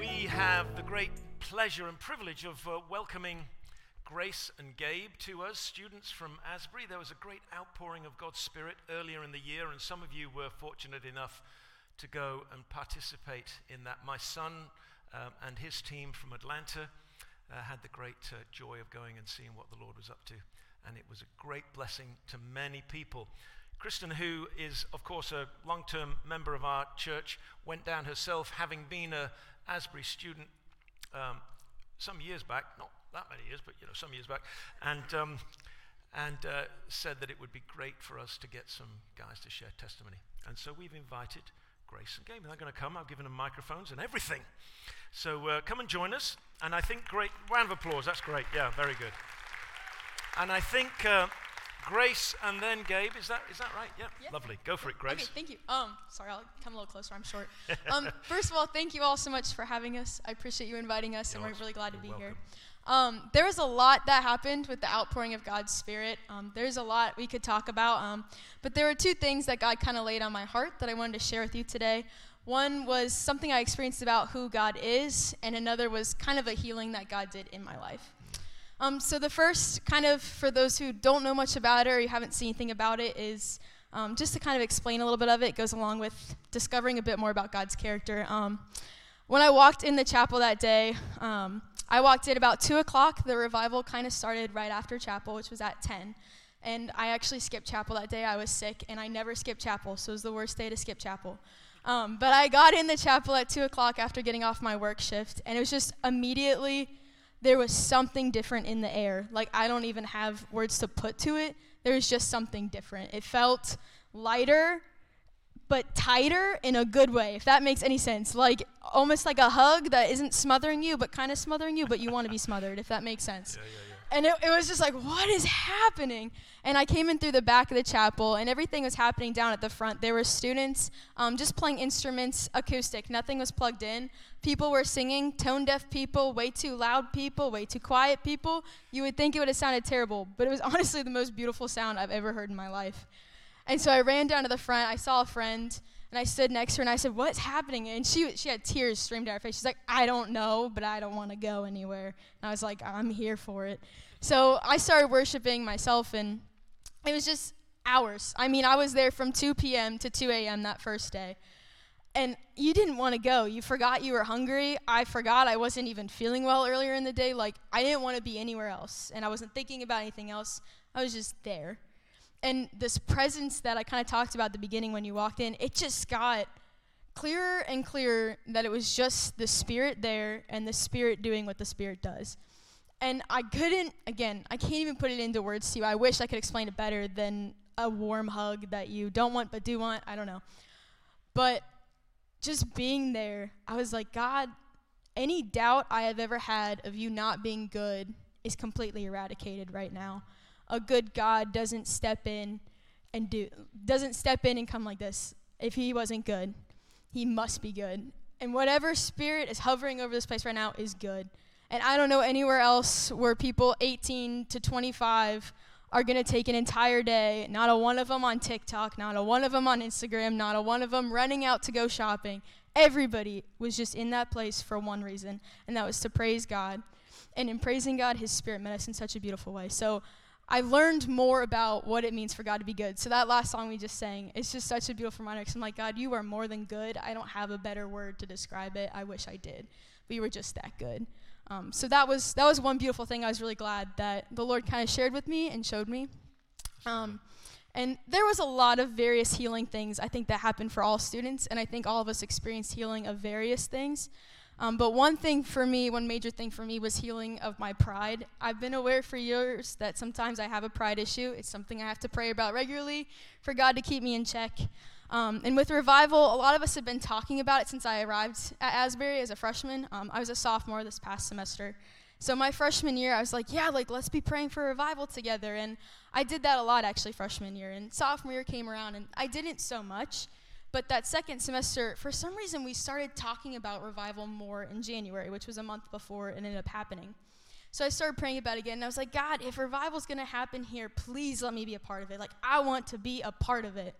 We have the great pleasure and privilege of uh, welcoming Grace and Gabe to us, students from Asbury. There was a great outpouring of God's Spirit earlier in the year, and some of you were fortunate enough to go and participate in that. My son um, and his team from Atlanta uh, had the great uh, joy of going and seeing what the Lord was up to, and it was a great blessing to many people. Kristen, who is, of course, a long term member of our church, went down herself, having been a Asbury student um, some years back, not that many years, but you know, some years back, and, um, and uh, said that it would be great for us to get some guys to share testimony. And so we've invited Grace and Gabe. They're going to come. I've given them microphones and everything. So uh, come and join us. And I think, great round of applause. That's great. Yeah, very good. And I think. Uh, Grace and then Gabe. Is that is that right? Yeah. Yep. Lovely. Go for it, Grace. Okay, thank you. Um, sorry, I'll come a little closer. I'm short. Um, first of all, thank you all so much for having us. I appreciate you inviting us, and You're we're really glad to be here. welcome. Um, there was a lot that happened with the outpouring of God's Spirit. Um, there's a lot we could talk about, um, but there were two things that God kind of laid on my heart that I wanted to share with you today. One was something I experienced about who God is, and another was kind of a healing that God did in my life. Um, so the first, kind of for those who don't know much about it or you haven't seen anything about it, is um, just to kind of explain a little bit of it. It goes along with discovering a bit more about God's character. Um, when I walked in the chapel that day, um, I walked in about two o'clock. The revival kind of started right after chapel, which was at ten. And I actually skipped chapel that day. I was sick, and I never skipped chapel, so it was the worst day to skip chapel. Um, but I got in the chapel at two o'clock after getting off my work shift, and it was just immediately there was something different in the air. Like, I don't even have words to put to it. There was just something different. It felt lighter, but tighter in a good way, if that makes any sense. Like, almost like a hug that isn't smothering you, but kind of smothering you, but you want to be smothered, if that makes sense. Yeah, yeah, yeah. And it, it was just like, what is happening? And I came in through the back of the chapel, and everything was happening down at the front. There were students um, just playing instruments, acoustic. Nothing was plugged in. People were singing, tone deaf people, way too loud people, way too quiet people. You would think it would have sounded terrible, but it was honestly the most beautiful sound I've ever heard in my life. And so I ran down to the front. I saw a friend, and I stood next to her, and I said, "What's happening?" And she she had tears streamed down her face. She's like, "I don't know, but I don't want to go anywhere." And I was like, "I'm here for it." So I started worshiping myself, and it was just hours. I mean, I was there from 2 p.m. to 2 a.m. that first day. And you didn't want to go. You forgot you were hungry. I forgot I wasn't even feeling well earlier in the day. Like, I didn't want to be anywhere else. And I wasn't thinking about anything else. I was just there and this presence that I kind of talked about at the beginning when you walked in, it just got clearer and clearer that it was just the Spirit there and the Spirit doing what the Spirit does. And I couldn't, again, I can't even put it into words to you. I wish I could explain it better than a warm hug that you don't want but do want. I don't know. But just being there, I was like, God, any doubt I have ever had of you not being good is completely eradicated right now a good God doesn't step in and do doesn't step in and come like this. If he wasn't good, he must be good. And whatever spirit is hovering over this place right now is good. And I don't know anywhere else where people 18 to 25 are going to take an entire day, not a one of them on TikTok, not a one of them on Instagram, not a one of them running out to go shopping. Everybody was just in that place for one reason, and that was to praise God. And in praising God, his spirit met us in such a beautiful way. So I learned more about what it means for God to be good. So that last song we just sang, it's just such a beautiful reminder. Cause I'm like, God, you are more than good. I don't have a better word to describe it. I wish I did, but you were just that good. Um, so that was that was one beautiful thing. I was really glad that the Lord kind of shared with me and showed me. Um, and there was a lot of various healing things I think that happened for all students, and I think all of us experienced healing of various things. Um, but one thing for me, one major thing for me was healing of my pride. I've been aware for years that sometimes I have a pride issue. It's something I have to pray about regularly for God to keep me in check. Um, and with revival, a lot of us have been talking about it since I arrived at Asbury as a freshman. Um, I was a sophomore this past semester. So my freshman year, I was like, yeah, like let's be praying for revival together. And I did that a lot actually freshman year. And sophomore year came around, and I didn't so much. But that second semester, for some reason, we started talking about revival more in January, which was a month before it ended up happening. So I started praying about it again, and I was like, God, if revival's gonna happen here, please let me be a part of it. Like, I want to be a part of it.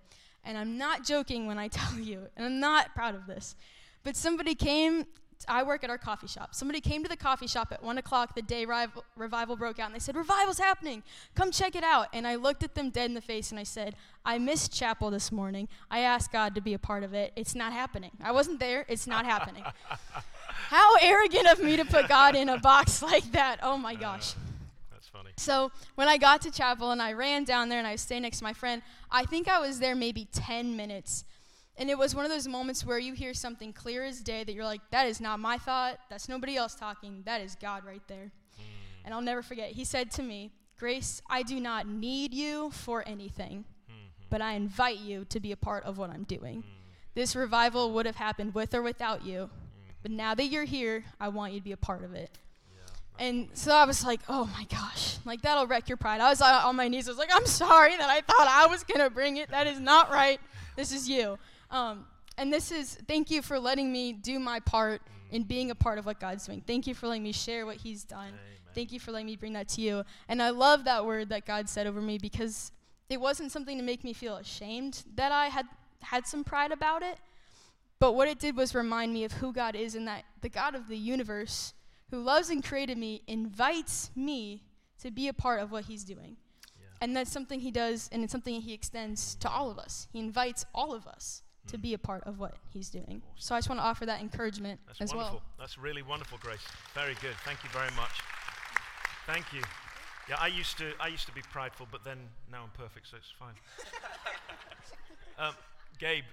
And I'm not joking when I tell you, and I'm not proud of this. But somebody came. I work at our coffee shop. Somebody came to the coffee shop at one o'clock the day rival, revival broke out, and they said, "Revival's happening! Come check it out." And I looked at them dead in the face, and I said, "I missed chapel this morning. I asked God to be a part of it. It's not happening. I wasn't there. It's not happening." How arrogant of me to put God in a box like that! Oh my gosh. That's funny. So when I got to chapel and I ran down there and I was staying next to my friend, I think I was there maybe 10 minutes. And it was one of those moments where you hear something clear as day that you're like, that is not my thought. That's nobody else talking. That is God right there. Mm. And I'll never forget. He said to me, Grace, I do not need you for anything, mm-hmm. but I invite you to be a part of what I'm doing. Mm. This revival would have happened with or without you. Mm-hmm. But now that you're here, I want you to be a part of it. And so I was like, oh my gosh, like that'll wreck your pride. I was uh, on my knees. I was like, I'm sorry that I thought I was going to bring it. That is not right. This is you. Um, and this is, thank you for letting me do my part in being a part of what God's doing. Thank you for letting me share what He's done. Amen. Thank you for letting me bring that to you. And I love that word that God said over me because it wasn't something to make me feel ashamed that I had had some pride about it. But what it did was remind me of who God is and that the God of the universe who loves and created me invites me to be a part of what he's doing. Yeah. And that's something he does, and it's something he extends to all of us. He invites all of us. To be a part of what he's doing. Awesome. So I just want to offer that encouragement that's as wonderful. well. That's really wonderful, Grace. Very good. Thank you very much. Thank you. Yeah, I used to I used to be prideful, but then now I'm perfect, so it's fine. um, Gabe,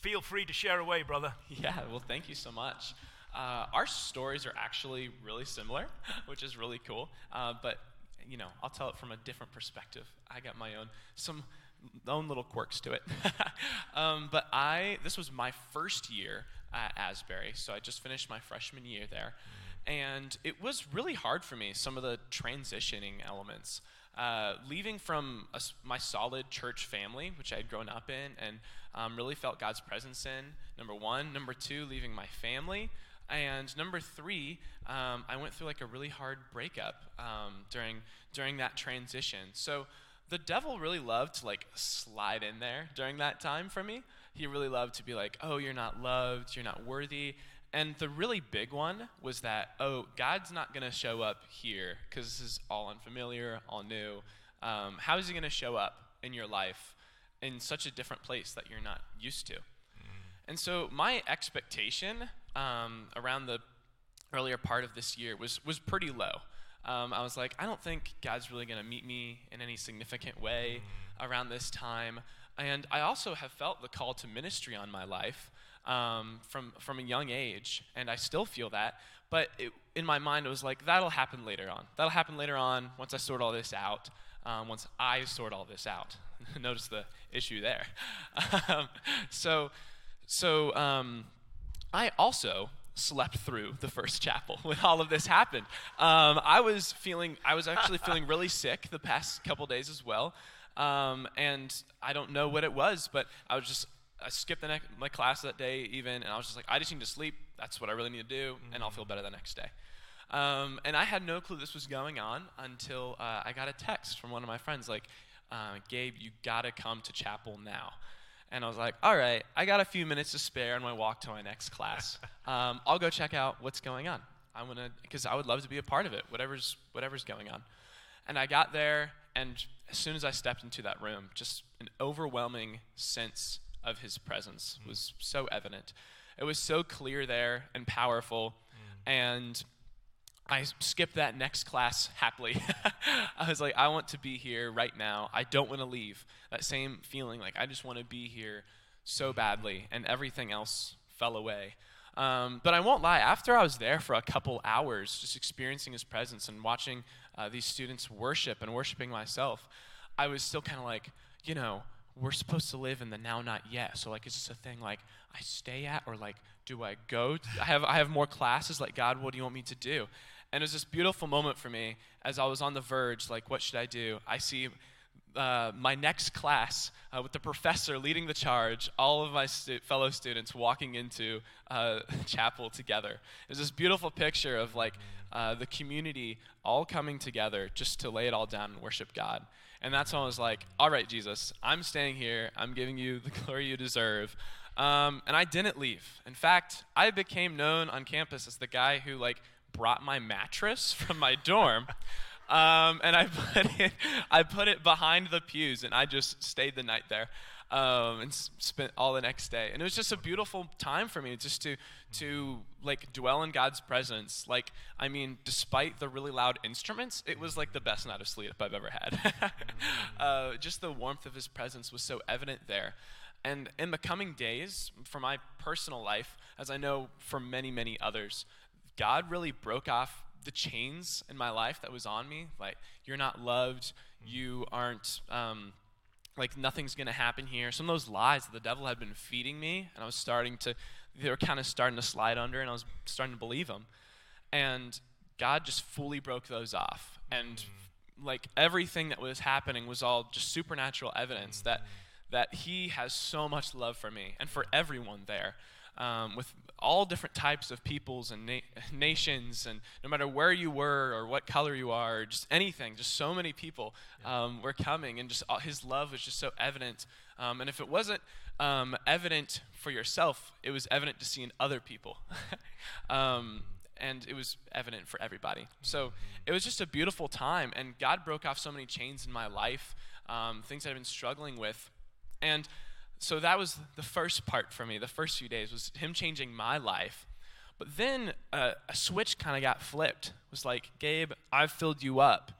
feel free to share away, brother. Yeah, well, thank you so much. Uh, our stories are actually really similar, which is really cool. Uh, but you know, I'll tell it from a different perspective. I got my own some own little quirks to it. um, but I this was my first year at Asbury, so I just finished my freshman year there, and it was really hard for me. Some of the transitioning elements. Uh, leaving from a, my solid church family, which I had grown up in and um, really felt God's presence in, number one. Number two, leaving my family, and number three, um, I went through like a really hard breakup um, during during that transition. So the devil really loved to like slide in there during that time for me. He really loved to be like, "Oh, you're not loved. You're not worthy." And the really big one was that, "Oh, God's not going to show up here because this is all unfamiliar, all new. Um, how is He going to show up in your life in such a different place that you're not used to?" Mm. And so my expectation um, around the earlier part of this year was, was pretty low. Um, I was like, I don't think God's really going to meet me in any significant way around this time. And I also have felt the call to ministry on my life um, from, from a young age, and I still feel that. But it, in my mind, it was like, that'll happen later on. That'll happen later on once I sort all this out, um, once I sort all this out. Notice the issue there. Um, so, so um, I also slept through the first chapel when all of this happened. Um, I was feeling, I was actually feeling really sick the past couple days as well. Um, and I don't know what it was, but I was just, I skipped the ne- my class that day even, and I was just like, I just need to sleep. That's what I really need to do, mm-hmm. and I'll feel better the next day. Um, and I had no clue this was going on until uh, I got a text from one of my friends like, uh, Gabe, you gotta come to chapel now. And I was like, all right, I got a few minutes to spare on my walk to my next class. Um, I'll go check out what's going on. I want to, because I would love to be a part of it, whatever's, whatever's going on. And I got there, and as soon as I stepped into that room, just an overwhelming sense of his presence mm. was so evident. It was so clear there and powerful. Mm. And I skipped that next class happily. I was like, I want to be here right now. I don't want to leave. That same feeling, like, I just want to be here so badly, and everything else fell away. Um, but I won't lie, after I was there for a couple hours, just experiencing his presence and watching uh, these students worship and worshiping myself, I was still kind of like, you know, we're supposed to live in the now, not yet. So, like, is this a thing like I stay at, or like, do I go? I have I have more classes. Like, God, what do you want me to do? And it was this beautiful moment for me as I was on the verge, like, what should I do? I see uh, my next class uh, with the professor leading the charge, all of my stu- fellow students walking into uh, chapel together. It was this beautiful picture of like uh, the community all coming together just to lay it all down and worship God. And that's when I was like, all right, Jesus, I'm staying here. I'm giving you the glory you deserve. Um, and I didn't leave. In fact, I became known on campus as the guy who like brought my mattress from my dorm. Um, and I put it, I put it behind the pews, and I just stayed the night there, um, and spent all the next day. And it was just a beautiful time for me, just to to like dwell in God's presence. Like, I mean, despite the really loud instruments, it was like the best night of sleep I've ever had. uh, just the warmth of His presence was so evident there. And in the coming days, for my personal life, as I know for many, many others, God really broke off the chains in my life that was on me. Like, you're not loved, you aren't, um, like, nothing's gonna happen here. Some of those lies that the devil had been feeding me, and I was starting to, they were kind of starting to slide under, and I was starting to believe them. And God just fully broke those off. And, like, everything that was happening was all just supernatural evidence that, that He has so much love for me and for everyone there um, with all different types of peoples and na- nations, and no matter where you were or what color you are, just anything, just so many people um, were coming, and just uh, his love was just so evident. Um, and if it wasn't um, evident for yourself, it was evident to see in other people. Um, and it was evident for everybody. So it was just a beautiful time, and God broke off so many chains in my life, um, things I've been struggling with. And so that was the first part for me. The first few days was him changing my life. But then uh, a switch kind of got flipped. It was like, Gabe, I've filled you up,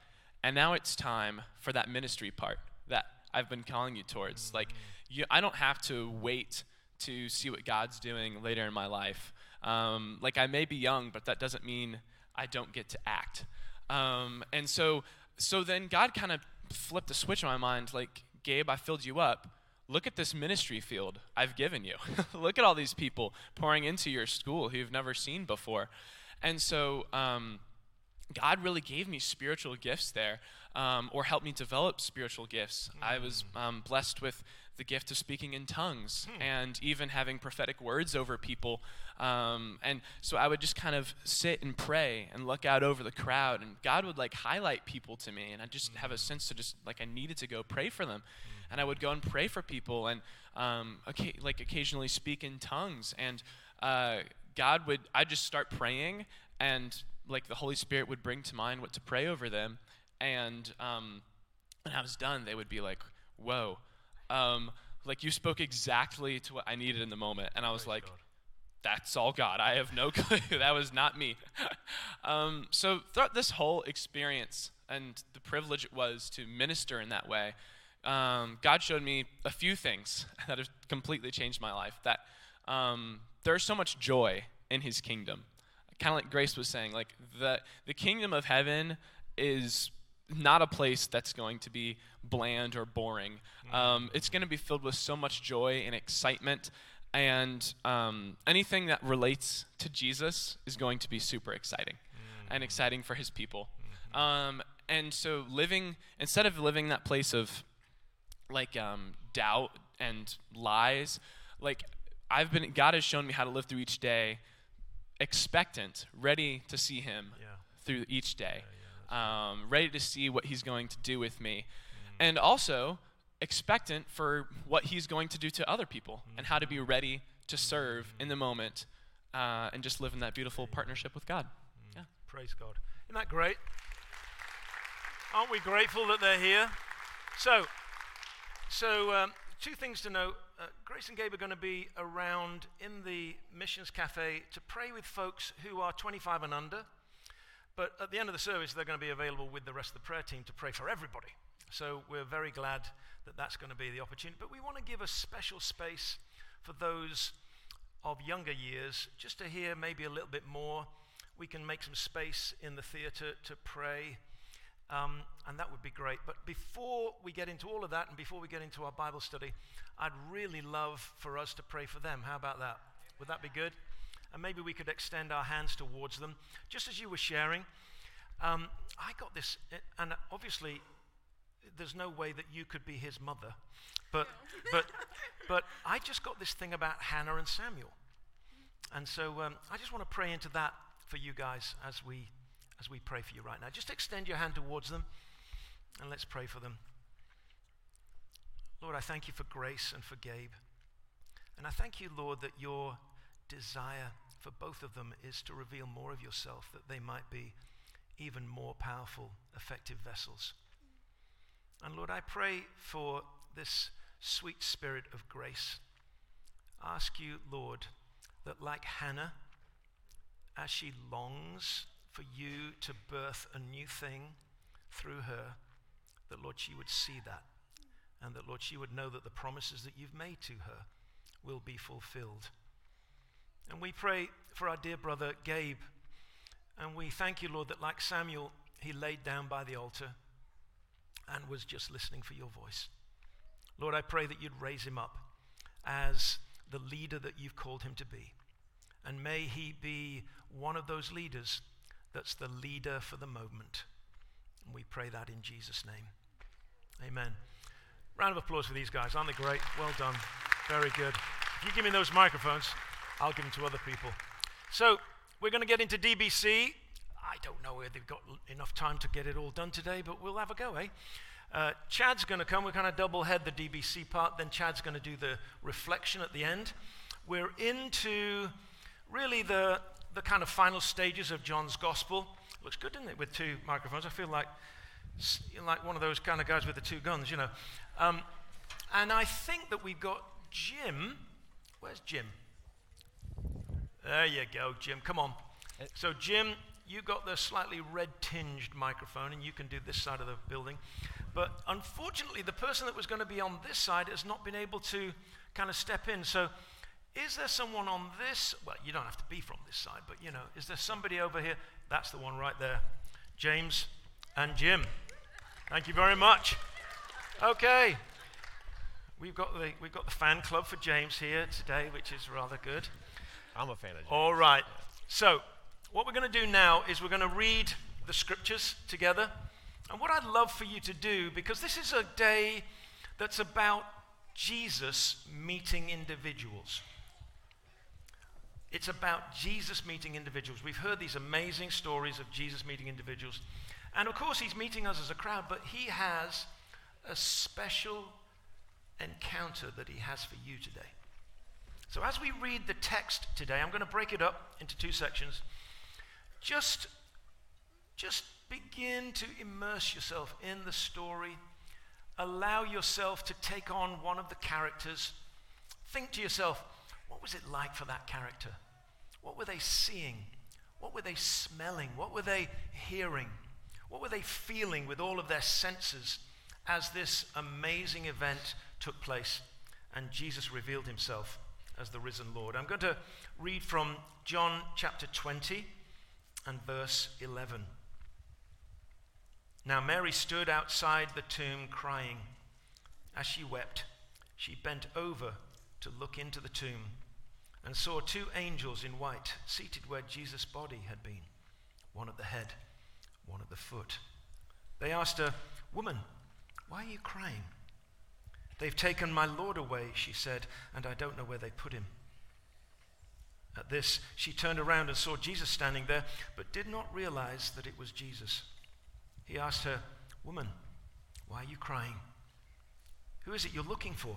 and now it's time for that ministry part that I've been calling you towards. Like, you, I don't have to wait to see what God's doing later in my life. Um, like, I may be young, but that doesn't mean I don't get to act. Um, and so, so then God kind of flipped the switch in my mind. Like, Gabe, I filled you up look at this ministry field I've given you. look at all these people pouring into your school who you've never seen before. And so um, God really gave me spiritual gifts there, um, or helped me develop spiritual gifts. I was um, blessed with the gift of speaking in tongues and even having prophetic words over people. Um, and so I would just kind of sit and pray and look out over the crowd, and God would like highlight people to me, and I just have a sense to just like I needed to go pray for them and I would go and pray for people and um, okay, like occasionally speak in tongues. And uh, God would, I'd just start praying, and like the Holy Spirit would bring to mind what to pray over them. And um, when I was done, they would be like, "Whoa." Um, like you spoke exactly to what I needed in the moment, and I was like, that's all God. I have no clue. that was not me. um, so throughout this whole experience and the privilege it was to minister in that way, um, God showed me a few things that have completely changed my life. That um, there's so much joy in His kingdom. Kind of like Grace was saying, like the the kingdom of heaven is not a place that's going to be bland or boring. Um, it's going to be filled with so much joy and excitement, and um, anything that relates to Jesus is going to be super exciting and exciting for His people. Um, and so, living instead of living that place of like um, doubt and lies. Like I've been, God has shown me how to live through each day, expectant, ready to see Him Yeah. through each day, um, ready to see what He's going to do with me, and also expectant for what He's going to do to other people and how to be ready to serve in the moment uh, and just live in that beautiful partnership with God. Yeah. Praise God. Isn't that great? Aren't we grateful that they're here? So, so um, two things to note. Uh, Grace and Gabe are going to be around in the Missions Cafe to pray with folks who are 25 and under. But at the end of the service, they're going to be available with the rest of the prayer team to pray for everybody. So we're very glad that that's going to be the opportunity. But we want to give a special space for those of younger years just to hear maybe a little bit more. We can make some space in the theatre to pray. Um, and that would be great. But before we get into all of that and before we get into our Bible study, I'd really love for us to pray for them. How about that? Would that be good? And maybe we could extend our hands towards them. Just as you were sharing, um, I got this, and obviously, there's no way that you could be his mother, but, but, but I just got this thing about Hannah and Samuel. And so um, I just want to pray into that for you guys as we as we pray for you right now. Just extend your hand towards them and let's pray for them. Lord, I thank you for grace and for Gabe. And I thank you, Lord, that your desire for both of them is to reveal more of yourself, that they might be even more powerful, effective vessels. And Lord, I pray for this sweet spirit of grace. Ask you, Lord, that like Hannah, as she longs for you to birth a new thing through her, that Lord, she would see that. And that, Lord, she would know that the promises that you've made to her will be fulfilled. And we pray for our dear brother Gabe. And we thank you, Lord, that like Samuel, he laid down by the altar and was just listening for your voice. Lord, I pray that you'd raise him up as the leader that you've called him to be. And may he be one of those leaders that's the leader for the moment. And we pray that in Jesus' name. Amen. Round of applause for these guys. Aren't they great? Well done. Very good. If you give me those microphones, I'll give them to other people. So, we're going to get into DBC. I don't know whether they've got enough time to get it all done today, but we'll have a go, eh? Uh, Chad's going to come. We're kind of double head the DBC part. Then Chad's going to do the reflection at the end. We're into really the, the kind of final stages of John's gospel. Looks good, doesn't it, with two microphones? I feel like, like one of those kind of guys with the two guns, you know. Um, and I think that we've got Jim. Where's Jim? There you go, Jim. Come on. So, Jim, you got the slightly red tinged microphone, and you can do this side of the building. But unfortunately, the person that was going to be on this side has not been able to kind of step in. So, is there someone on this? Well, you don't have to be from this side, but you know, is there somebody over here? That's the one right there. James and Jim. Thank you very much. Okay. We've got the, we've got the fan club for James here today, which is rather good. I'm a fan of James. All right. So, what we're going to do now is we're going to read the scriptures together. And what I'd love for you to do, because this is a day that's about Jesus meeting individuals. It's about Jesus meeting individuals. We've heard these amazing stories of Jesus meeting individuals. And of course, he's meeting us as a crowd, but he has a special encounter that he has for you today. So, as we read the text today, I'm going to break it up into two sections. Just, just begin to immerse yourself in the story. Allow yourself to take on one of the characters. Think to yourself, what was it like for that character? What were they seeing? What were they smelling? What were they hearing? What were they feeling with all of their senses as this amazing event took place and Jesus revealed himself? as the risen Lord. I'm going to read from John chapter 20 and verse 11. Now Mary stood outside the tomb crying. As she wept, she bent over to look into the tomb and saw two angels in white seated where Jesus' body had been, one at the head, one at the foot. They asked her, Woman, why are you crying? They've taken my Lord away, she said, and I don't know where they put him. At this, she turned around and saw Jesus standing there, but did not realize that it was Jesus. He asked her, Woman, why are you crying? Who is it you're looking for?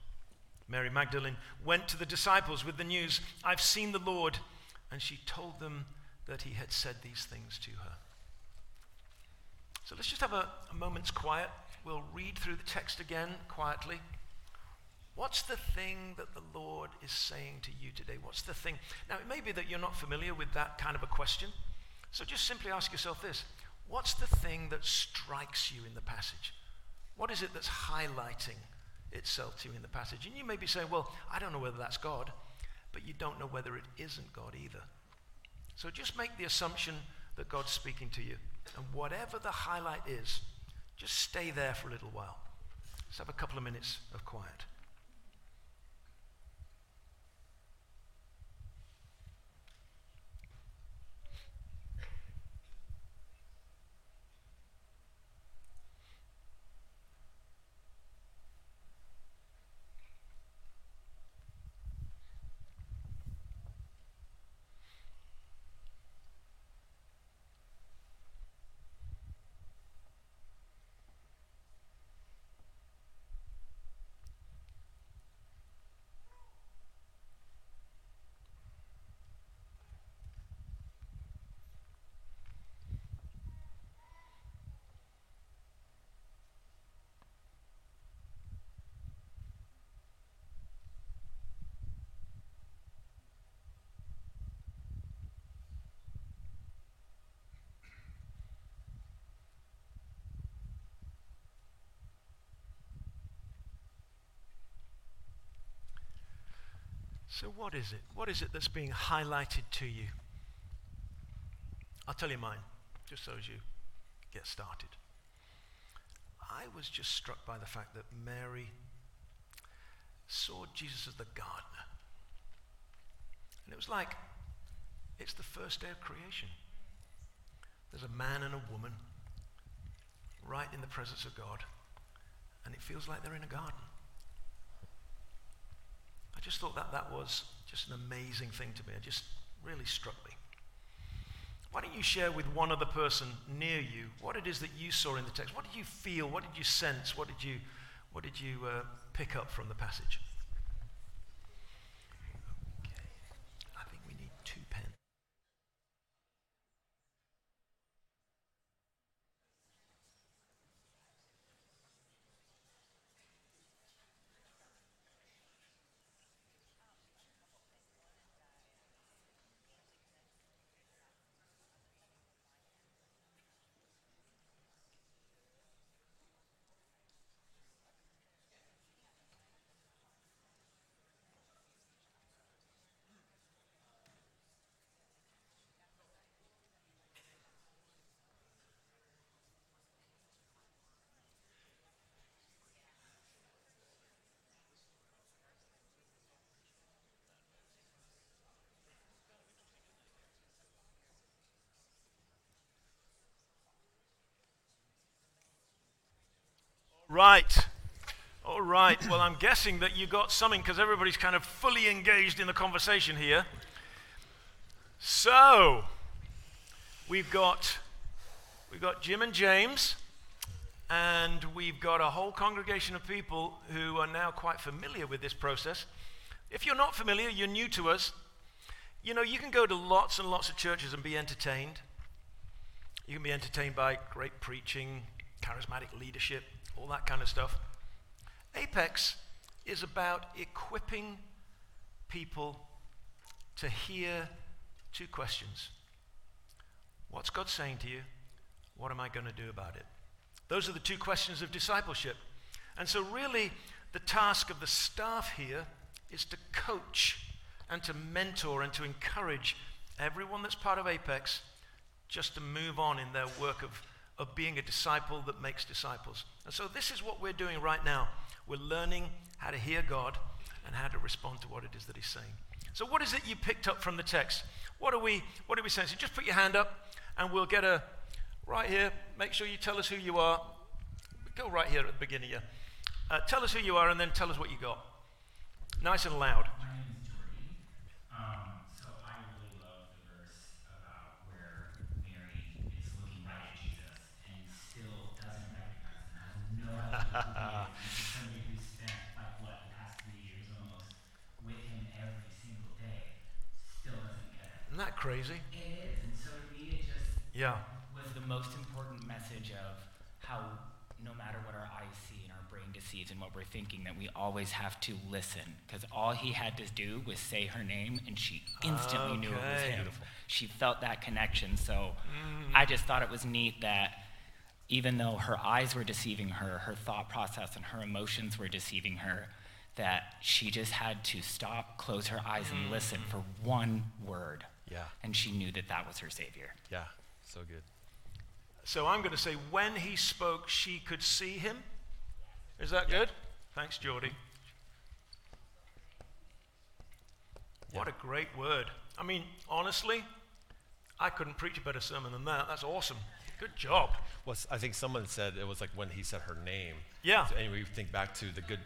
Mary Magdalene went to the disciples with the news, I've seen the Lord. And she told them that he had said these things to her. So let's just have a, a moment's quiet we'll read through the text again quietly. What's the thing that the Lord is saying to you today? What's the thing? Now, it may be that you're not familiar with that kind of a question. So just simply ask yourself this What's the thing that strikes you in the passage? What is it that's highlighting itself to you in the passage? And you may be saying, Well, I don't know whether that's God, but you don't know whether it isn't God either. So just make the assumption that God's speaking to you. And whatever the highlight is, just stay there for a little while. Let's have a couple of minutes of quiet. So, what is it? What is it that's being highlighted to you? I'll tell you mine, just so as you get started. I was just struck by the fact that Mary saw Jesus as the gardener. And it was like it's the first day of creation. There's a man and a woman right in the presence of God, and it feels like they're in a garden. I just thought that that was just an amazing thing to me. It just really struck me. Why don't you share with one other person near you what it is that you saw in the text? What did you feel? What did you sense? What did you, what did you uh, pick up from the passage? Right. All right. Well, I'm guessing that you got something because everybody's kind of fully engaged in the conversation here. So, we've got we've got Jim and James, and we've got a whole congregation of people who are now quite familiar with this process. If you're not familiar, you're new to us. You know, you can go to lots and lots of churches and be entertained. You can be entertained by great preaching, charismatic leadership, all that kind of stuff. Apex is about equipping people to hear two questions What's God saying to you? What am I going to do about it? Those are the two questions of discipleship. And so, really, the task of the staff here is to coach and to mentor and to encourage everyone that's part of Apex just to move on in their work of of being a disciple that makes disciples. And so this is what we're doing right now. We're learning how to hear God and how to respond to what it is that He's saying. So, what is it you picked up from the text? What are we, what are we saying? So, just put your hand up and we'll get a, right here, make sure you tell us who you are. Go right here at the beginning here. Uh, tell us who you are and then tell us what you got. Nice and loud. Isn't that crazy? It is. And so to me, it just yeah. was the most important message of how no matter what our eyes see and our brain deceives and what we're thinking, that we always have to listen. Because all he had to do was say her name, and she instantly okay. knew it was him. She felt that connection. So mm. I just thought it was neat that even though her eyes were deceiving her, her thought process and her emotions were deceiving her, that she just had to stop, close her eyes, and mm. listen for one word. Yeah. And she knew that that was her Savior. Yeah, so good. So I'm going to say, when he spoke, she could see him. Is that yeah. good? Thanks, Geordie. Yeah. What a great word. I mean, honestly, I couldn't preach a better sermon than that. That's awesome. Good job. Well, I think someone said it was like when he said her name. Yeah. And we think back to the good.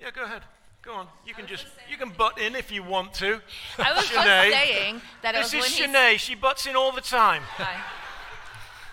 Yeah, go ahead. Go on. You can just, you can butt in if you want to. I was just saying that it this was is when Shanae. She butts in all the time. Hi.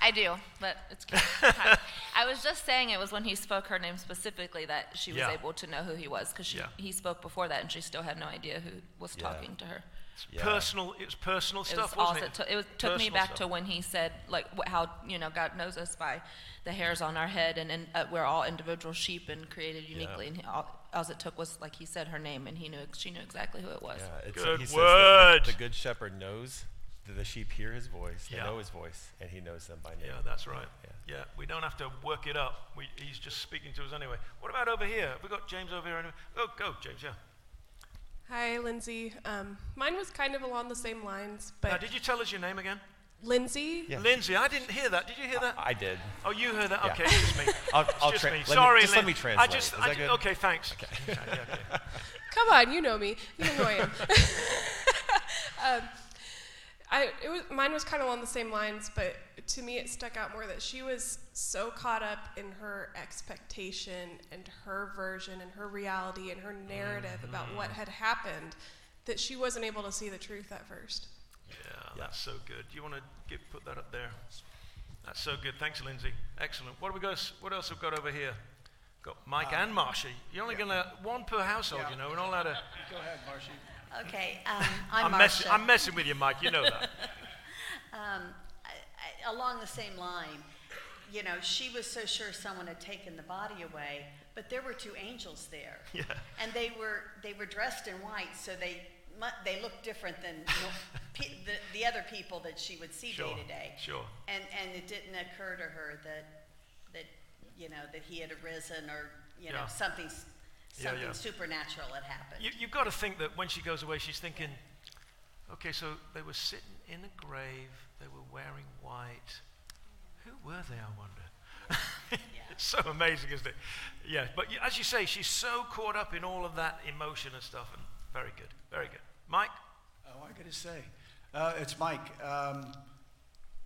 I do, but it's cute. I was just saying it was when he spoke her name specifically that she was Yeah. able to know who he was because Yeah. he spoke before that and she still had no idea who was Yeah. talking to her. Yeah. Personal, it was personal It stuff, was wasn't also it? to- it was, took me back stuff. to when he said like wh- how you know God knows us by the hairs on our head and, and uh, we're all individual sheep and created uniquely and he, all, all it took was like he said her name and he knew she knew exactly who it was. Yeah, it's, Good he word. that the, the good shepherd knows the, the sheep hear his voice, they Yeah. know his voice, and he knows them by name. Yeah, that's right. Yeah. Yeah, we don't have to work it up. We, he's just speaking to us anyway. What about over here? Have we got James over here? Anyway? Oh, go, James, yeah. Hi, Lindsay. Um, mine was kind of along the same lines, but Now, did you tell us your name again? Lindsay. Yeah. Lindsay, I didn't hear that. Did you hear that? I did. oh, you heard that? Yeah. Okay, it's just me. I'll- It's I'll just tra- me. let me- Sorry, just let Lin- me I translate. just, Is I that ju- Okay, thanks. Okay. yeah, okay. Come on, you know me. You know who I am. um, I, it was, mine was kind of along the same lines, but to me it stuck out more that she was so caught up in her expectation and her version and her reality and her narrative about what had happened that she wasn't able to see the truth at first. Yeah, that's so good. Do you want to give, put that up there? That's so good. Thanks, Lindsay. Excellent. What have we got? What else have we got over here? Got Mike and Marsha. You're only gonna one per household, you know. We're not allowed to. Go ahead, Marcy. Okay, um, I'm, I'm, Marcia. messing, I'm messing with you, Mike. You know that. um, I, I, along the same line, you know, she was so sure someone had taken the body away, but there were two angels there, Yeah. and they were they were dressed in white, so they they looked different than the, the other people that she would see Sure, day to day. sure. And and it didn't occur to her that that you know that he had arisen or you know Yeah. something s- Yeah, something yeah. supernatural had happened. You, you've got to think that when she goes away, she's thinking, okay, so they were sitting in a grave, they were wearing white. Who were they, I wonder? it's so amazing, isn't it? Yeah, but as you say, she's so caught up in all of that emotion and stuff, and very good, very good. Mike? Oh, I got to say, uh, it's Mike. Um,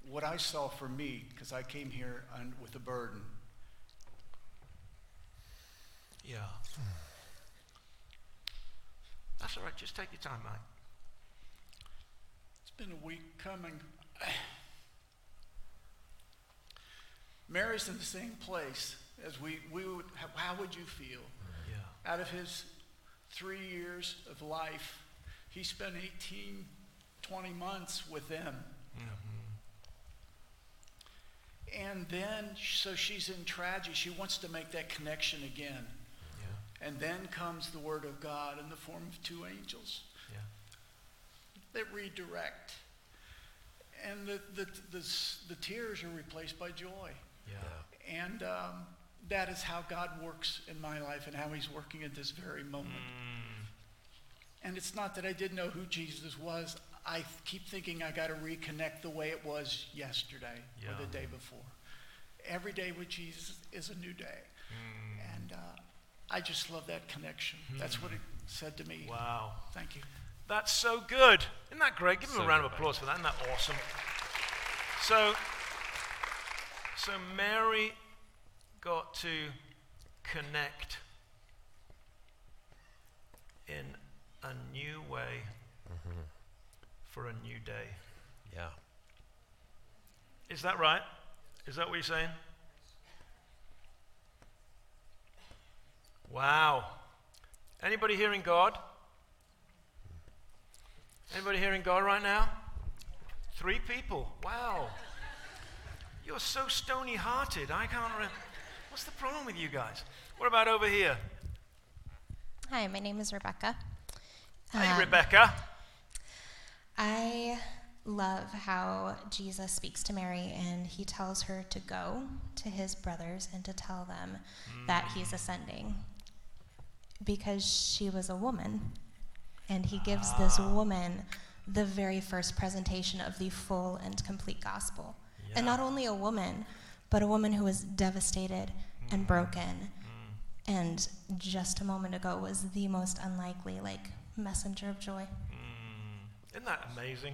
what I saw for me, because I came here on, with a burden, Yeah. That's all right, just take your time, Mike. it's been a week coming. Mary's in the same place as we, we would, how, would you feel? Yeah. Out of his three years of life, he spent 18, 20 months with them. Mm-hmm. And then, so she's in tragedy. She wants to make that connection again. Yeah. And then comes the word of God in the form of two angels Yeah. that redirect. And the, the, the, s- the tears are replaced by joy. Yeah. And um, that is how God works in my life and how he's working at this very moment. And it's not that I didn't know who Jesus was. I keep thinking I got to reconnect the way it was yesterday or the day before. Every day with Jesus is a new day. And uh, I just love that connection. That's what it said to me. Wow. Thank you. That's so good. Isn't that great? Give him So a round of applause for that. Isn't that awesome? So, so Mary got to connect in a new way for a new day. Yeah. Is that right? Is that what you're saying? Wow. Anybody hearing God? Anybody hearing God right now? Three people. Wow. You're so stony hearted. I can't. Re- What's the problem with you guys? What about over here? Hi, my name is Rebecca. Hey, Um, Rebecca. I love how Jesus speaks to Mary and he tells her to go to his brothers and to tell them that he's ascending because she was a woman. And he gives this woman the very first presentation of the full and complete gospel. And not only a woman, but a woman who was devastated and mm. broken. Mm. And just a moment ago was the most unlikely, like, messenger of joy. Mm. Isn't that amazing?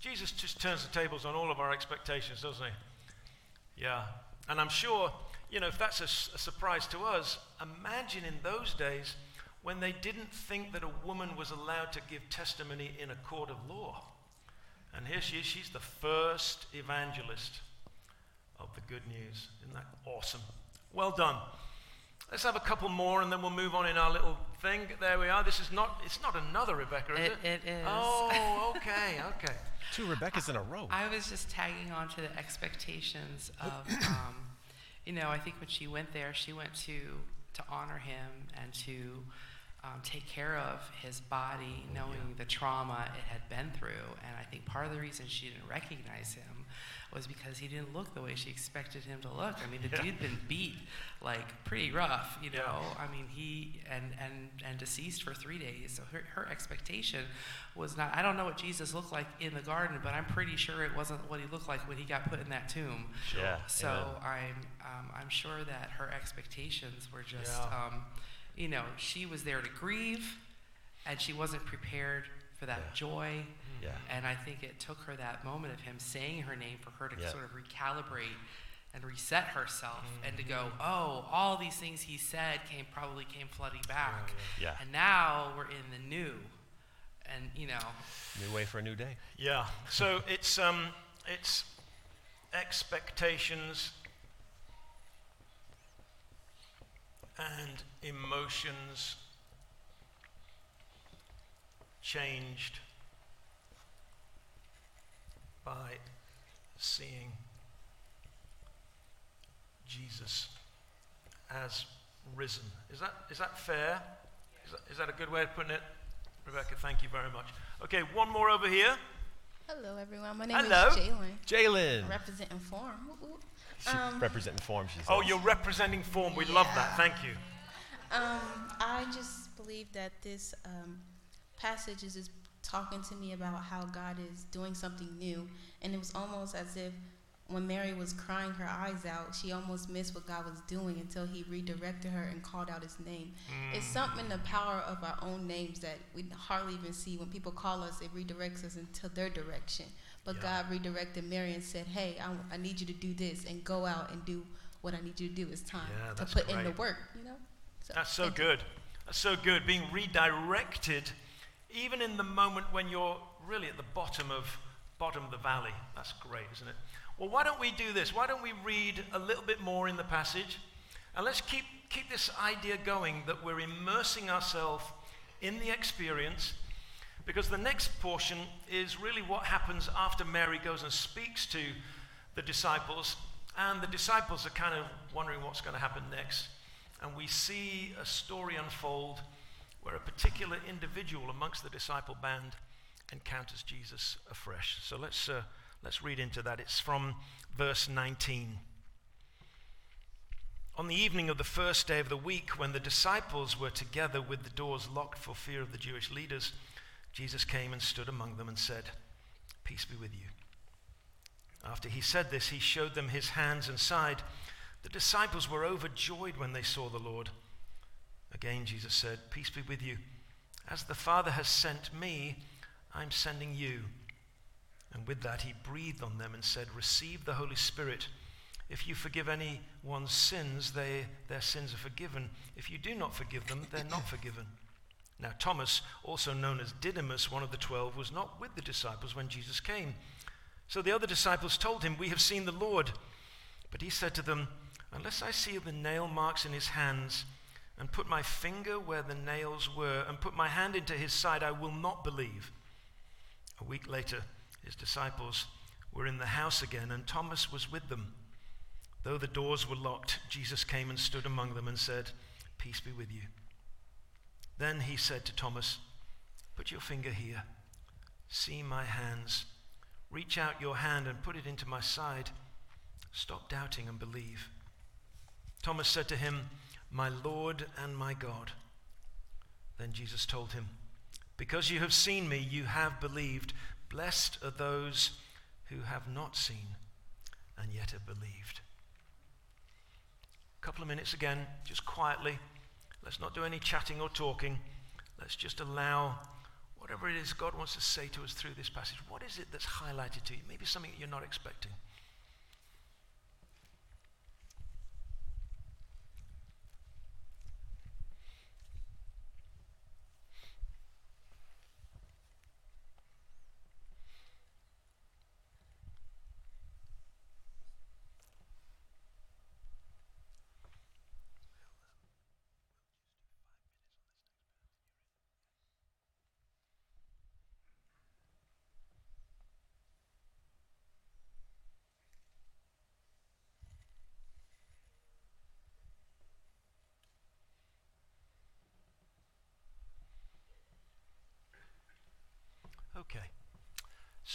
Jesus just turns the tables on all of our expectations, doesn't he? Yeah. And I'm sure, you know, if that's a surprise to us, imagine in those days when they didn't think that a woman was allowed to give testimony in a court of law. And here she is, she's the first evangelist of the good news. Isn't that awesome? Well done. Let's have a couple more and then we'll move on in our little thing. There we are. This is not, it's not another Rebecca, is it? It- it is. Oh, okay, okay. Two Rebeccas in a row. I was just tagging on to the expectations of, um, you know, I think when she went there, she went to to honor him and to um, take care of his body, knowing the trauma it had been through. And I think part of the reason she didn't recognize him was because he didn't look the way she expected him to look. I mean, the Yeah. dude'd been beat like pretty rough, you Yeah. know. I mean, he and and and deceased for three days. So her her expectation was not. I don't know what Jesus looked like in the garden, but I'm pretty sure it wasn't what he looked like when he got put in that tomb. Yeah, So amen. I'm um, I'm sure that her expectations were just, Yeah. um, you know, she was there to grieve, and she wasn't prepared for that Yeah. joy. Yeah. And I think it took her that moment of him saying her name for her to Yeah. sort of recalibrate and reset herself and to go, Mm-hmm. oh, all these things he said came probably came flooding back. Yeah. And now we're in the new. And you know, New way for a new day. Yeah. So it's um, it's expectations and emotions changed by seeing Jesus as risen. Is that is that fair? Is that, is that a good way of putting it? Rebecca, thank you very much. Okay, one more over here. Hello, everyone. My name Hello. is Jalen. Jalen. Representing Form. Woo, woo. She Um, representing form, she says. Oh, you're representing form. We love that. Thank you. Um, I just believe that this um, passage is just talking to me about how God is doing something new. And it was almost as if when Mary was crying her eyes out, she almost missed what God was doing until he redirected her and called out his name. It's something in the power of our own names that we hardly even see. When people call us, it redirects us into their direction. But Yeah. God redirected Mary and said, Hey, I, I need you to do this and go out and do what I need you to do. It's time Yeah, to put in the work, you know? So, That's so good. That's so good. Being redirected, even in the moment when you're really at the bottom of bottom of the valley. That's great, isn't it? Well, why don't we do this? Why don't we read a little bit more in the passage, and let's keep keep this idea going that we're immersing ourselves in the experience, because the next portion is really what happens after Mary goes and speaks to the disciples, and the disciples are kind of wondering what's going to happen next. And we see a story unfold where a particular individual amongst the disciple band encounters Jesus afresh. So let's, uh, let's read into that. It's from verse 19. On the evening of the first day of the week, when the disciples were together with the doors locked for fear of the Jewish leaders, Jesus came and stood among them and said, Peace be with you. After he said this, he showed them his hands and side. The disciples were overjoyed when they saw the Lord. Again, Jesus said, Peace be with you. As the Father has sent me, I'm sending you. And with that, he breathed on them and said, Receive the Holy Spirit. If you forgive anyone's sins, they, their sins are forgiven. If you do not forgive them, they're not forgiven. Now, Thomas, also known as Didymus, one of the twelve, was not with the disciples when Jesus came. So the other disciples told him, We have seen the Lord. But he said to them, Unless I see the nail marks in his hands, and put my finger where the nails were, and put my hand into his side, I will not believe. A week later, his disciples were in the house again, and Thomas was with them. Though the doors were locked, Jesus came and stood among them and said, Peace be with you. Then he said to Thomas, Put your finger here. See my hands. Reach out your hand and put it into my side. Stop doubting and believe. Thomas said to him, My Lord and my God. Then Jesus told him, Because you have seen me, you have believed. Blessed are those who have not seen and yet have believed. A couple of minutes again, just quietly. Let's not do any chatting or talking. Let's just allow whatever it is God wants to say to us through this passage. What is it that's highlighted to you? Maybe something that you're not expecting.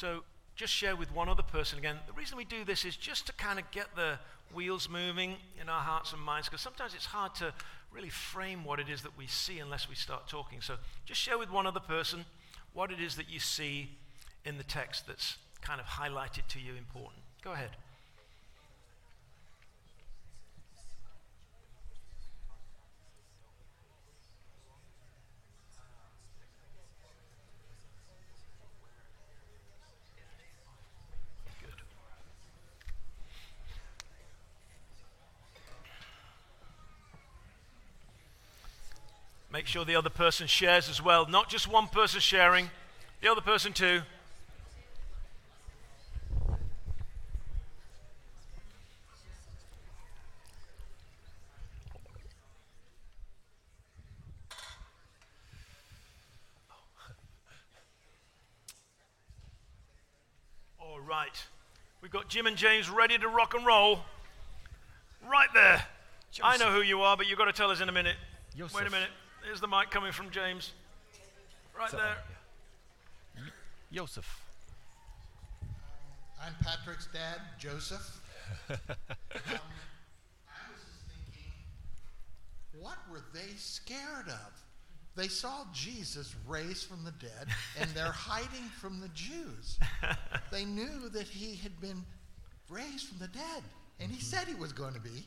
So just share with one other person again. The reason we do this is just to kind of get the wheels moving in our hearts and minds because sometimes it's hard to really frame what it is that we see unless we start talking. So just share with one other person what it is that you see in the text that's kind of highlighted to you important. Go ahead. Make sure the other person shares as well. Not just one person sharing, the other person too. All right. We've got Jim and James ready to rock and roll. Right there. I know who you are, but you've got to tell us in a minute. Wait a minute. There's the mic coming from James. Right So- there. Joseph. I'm Patrick's dad, Joseph. um, I was just thinking, what were they scared of? They saw Jesus raised from the dead, and they're hiding from the Jews. They knew that he had been raised from the dead, and he said he was going to be.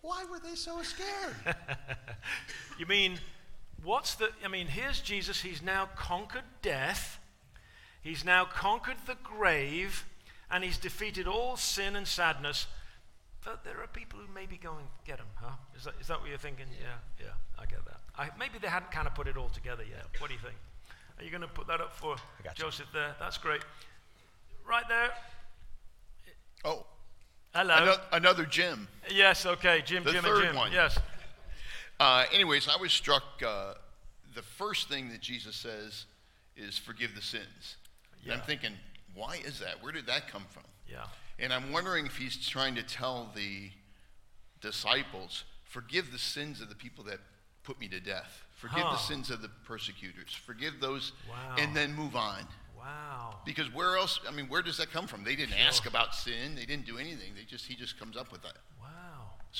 Why were they so scared? You mean, what's the. I mean, here's Jesus. He's now conquered death, he's now conquered the grave, and he's defeated all sin and sadness. But there are people who maybe go and get him, huh? Is that, is that what you're thinking? Yeah, yeah, I get that. I, maybe they hadn't kind of put it all together yet. What do you think? Are you going to put that up for got you. Joseph there? That's great. Right there. Oh. Hello. Ano- Another Jim. Yes, okay. Jim, The Jim, third and Jim. one. Yes. Uh, anyways, I was struck. Uh, the first thing that Jesus says is forgive the sins. And I'm thinking, why is that? Where did that come from? Yeah. And I'm wondering if he's trying to tell the disciples, forgive the sins of the people that put me to death. Forgive Huh. the sins of the persecutors. Forgive those, Wow. and then move on. Wow. Because where else? I mean, where does that come from? They didn't Sure. ask about sin. They didn't do anything. They just he just comes up with that.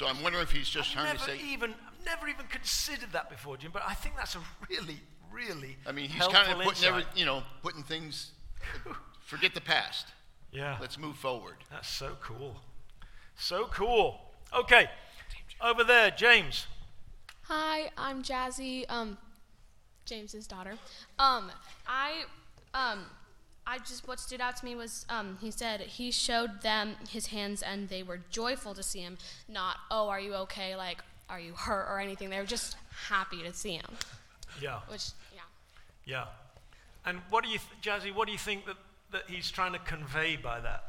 Wow. So I'm wondering if he's just I've trying never to say. even I've never even considered that before, Jim. But I think that's a really, really. I mean, he's kind of putting every, you know, putting things. forget the past. Yeah. Let's move forward. That's so cool. So cool. Okay, over there, James. Hi, I'm Jazzy, um, James's daughter. Um, I, um, I just what stood out to me was um, he said he showed them his hands and they were joyful to see him. Not oh, are you okay? Like are you hurt or anything? They were just happy to see him. Yeah. Which yeah. Yeah. And what do you, th- Jazzy? What do you think that, that he's trying to convey by that?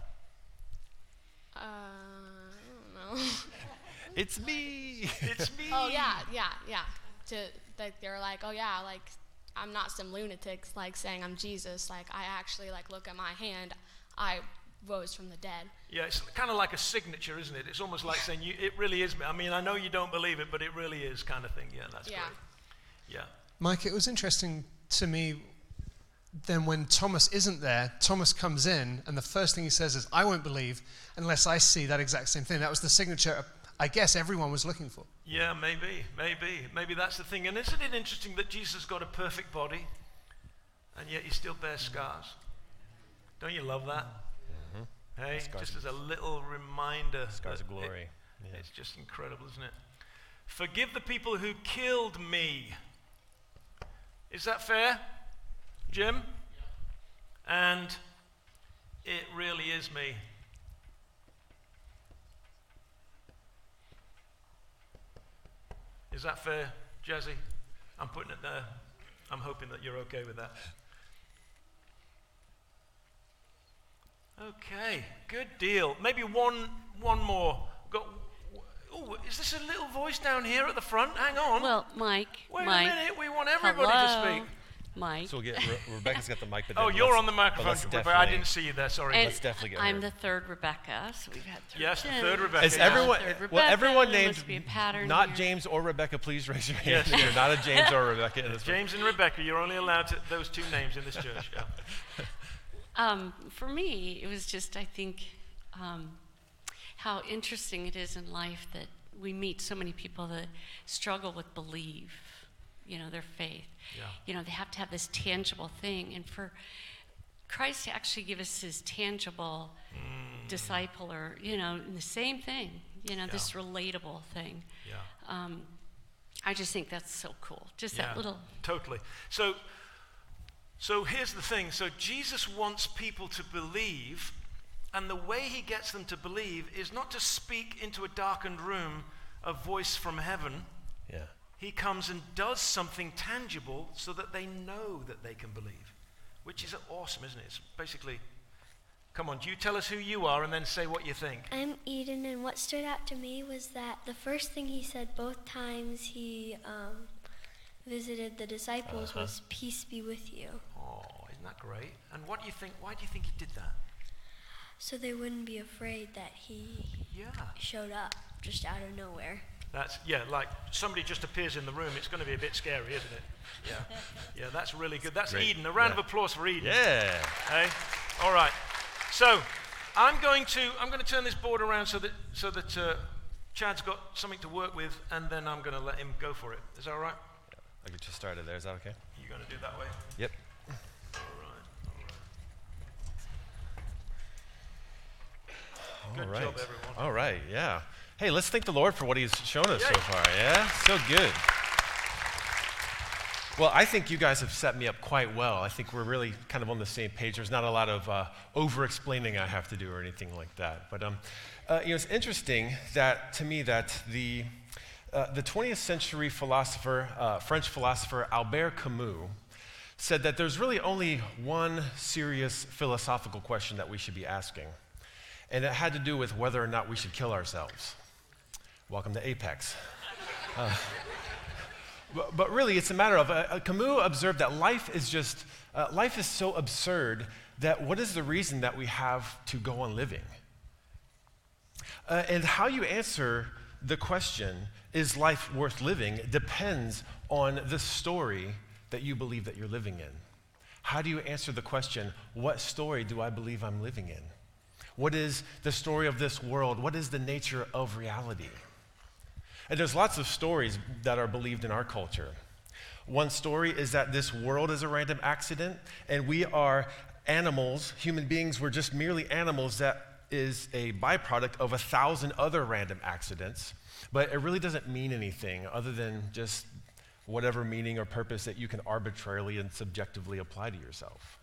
Uh, I don't know. It's me. It's me. oh yeah, yeah, yeah. To like they're like oh yeah like I'm not some lunatics like saying I'm Jesus. Like I actually like look at my hand. I rose from the dead. Yeah, it's kind of like a signature, isn't it? It's almost like saying, you, "It really is me." I mean, I know you don't believe it, but it really is, kind of thing. Yeah, that's Yeah. great. Yeah. Mike, it was interesting to me then when Thomas isn't there, Thomas comes in, and the first thing he says is, I won't believe unless I see that exact same thing. That was the signature I guess everyone was looking for. Yeah, maybe, maybe, maybe that's the thing. And isn't it interesting that Jesus got a perfect body, and yet he still bears scars? Don't you love that? Mm-hmm. Hey, Scars just as a little reminder. Scars of glory. it- Yeah. It's just incredible, isn't it? Forgive the people who killed me. Is that fair, Jim? And it really is me. Is that fair, Jazzy? I'm putting it there. I'm hoping that you're okay with that. Okay, good deal. Maybe one one more. Got. Oh, is this a little voice down here at the front? Hang on. Well, Mike. Wait Mike, a minute. We want everybody hello, to speak. Mike. So we'll get Re- Rebecca's got the mic. But Oh, you're on the microphone. let's Rebecca. I didn't see you there. Sorry. And Let's definitely get I'm her. the third Rebecca, so we've had three. Yes, the third Rebecca. Is yeah. everyone? Third Well, everyone there named be a pattern not here. James or Rebecca. Please raise your hand. Yes. if you're not a James or a Rebecca in this room. James and Rebecca, you're only allowed to, those two names in this church. Yeah. Um, for me, it was just, I think, um, how interesting it is in life that we meet so many people that struggle with belief, you know, their faith. Yeah. You know, they have to have this tangible thing. And for Christ to actually give us his tangible Mm. disciple or, you know, the same thing, you know, Yeah. this relatable thing. Yeah. Um, I just think that's so cool. Just Yeah, that little. Totally. So, so here's the thing. So Jesus wants people to believe, and the way he gets them to believe is not to speak into a darkened room a voice from heaven. He comes and does something tangible so that they know that they can believe, which is awesome, isn't it? It's basically, come on, do you tell us who you are and then say what you think. I'm Eden, and what stood out to me was that the first thing he said both times he um, visited the disciples Uh-huh. was "Peace be with you," Oh, isn't that great? And what do you think? Why do you think he did that? so they wouldn't be afraid that he Yeah. showed up just out of nowhere. That's yeah, like somebody just appears in the room. It's going to be a bit scary, isn't it? Yeah, yeah, that's really good. That's Great. Eden. A round Yeah. of applause for Eden. Yeah. Hey, all right. So, I'm going to I'm going to turn this board around so that so that uh, Chad's got something to work with, and then I'm going to let him go for it. Is that all right? I'll get you started there. Is that okay? You're going to do that way? Yep. Good All right. job, everyone. All right. Yeah. Hey, let's thank the Lord for what He's shown us so far. Yeah. So good. Well, I think you guys have set me up quite well. I think we're really kind of on the same page. There's not a lot of uh, over-explaining I have to do or anything like that. But um, uh, you know, it's interesting that to me that the uh, the 20th century philosopher, uh, French philosopher Albert Camus, said that there's really only one serious philosophical question that we should be asking, and it had to do with whether or not we should kill ourselves. Welcome to Apex. Uh, but, but really, it's a matter of uh, uh, Camus observed that life is just uh, life is so absurd that what is the reason that we have to go on living? Uh, and how you answer the question, is life worth living, depends on the story that you believe that you're living in. How do you answer the question, what story do I believe I'm living in? What is the story of this world? What is the nature of reality? And there's lots of stories that are believed in our culture. One story is that this world is a random accident, and we are animals, human beings, we're just merely animals that is a byproduct of a thousand other random accidents, but it really doesn't mean anything other than just whatever meaning or purpose that you can arbitrarily and subjectively apply to yourself.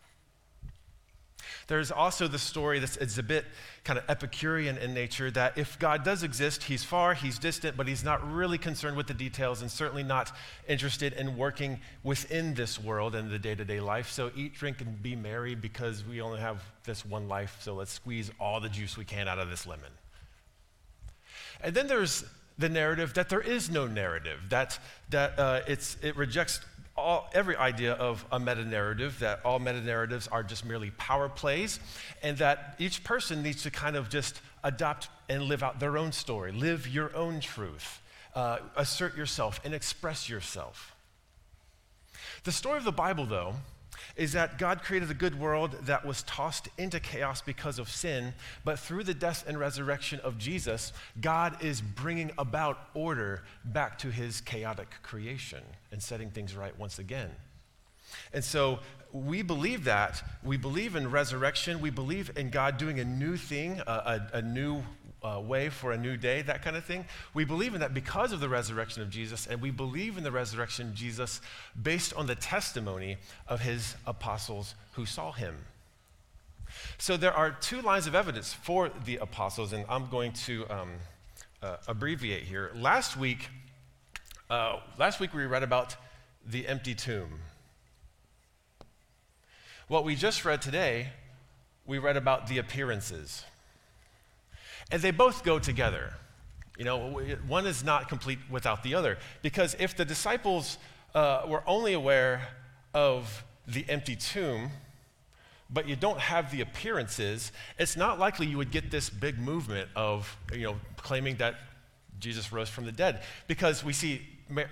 There's also the story that's it's a bit kind of Epicurean in nature that if God does exist, he's far, he's distant, but he's not really concerned with the details and certainly not interested in working within this world and the day to day life. So eat, drink, and be merry because we only have this one life, so let's squeeze all the juice we can out of this lemon. And then there's the narrative that there is no narrative, that, that uh, it rejects all, every idea of a meta narrative, that all meta narratives are just merely power plays, and that each person needs to kind of just adopt and live out their own story, live your own truth, uh, assert yourself, and express yourself. The story of the Bible, though, is that God created a good world that was tossed into chaos because of sin, but through the death and resurrection of Jesus, God is bringing about order back to his chaotic creation and setting things right once again. And so we believe that. We believe in resurrection. We believe in God doing a new thing, a, a, a new uh, way for a new day, that kind of thing. We believe in that because of the resurrection of Jesus, and we believe in the resurrection of Jesus based on the testimony of his apostles who saw him. So there are two lines of evidence for the apostles, and I'm going to um, uh, abbreviate here. Last week, uh, last week we read about the empty tomb. What we just read today, we read about the appearances. And they both go together. You know, one is not complete without the other. Because if the disciples uh, were only aware of the empty tomb, but you don't have the appearances, it's not likely you would get this big movement of, you know, claiming that Jesus rose from the dead. Because we see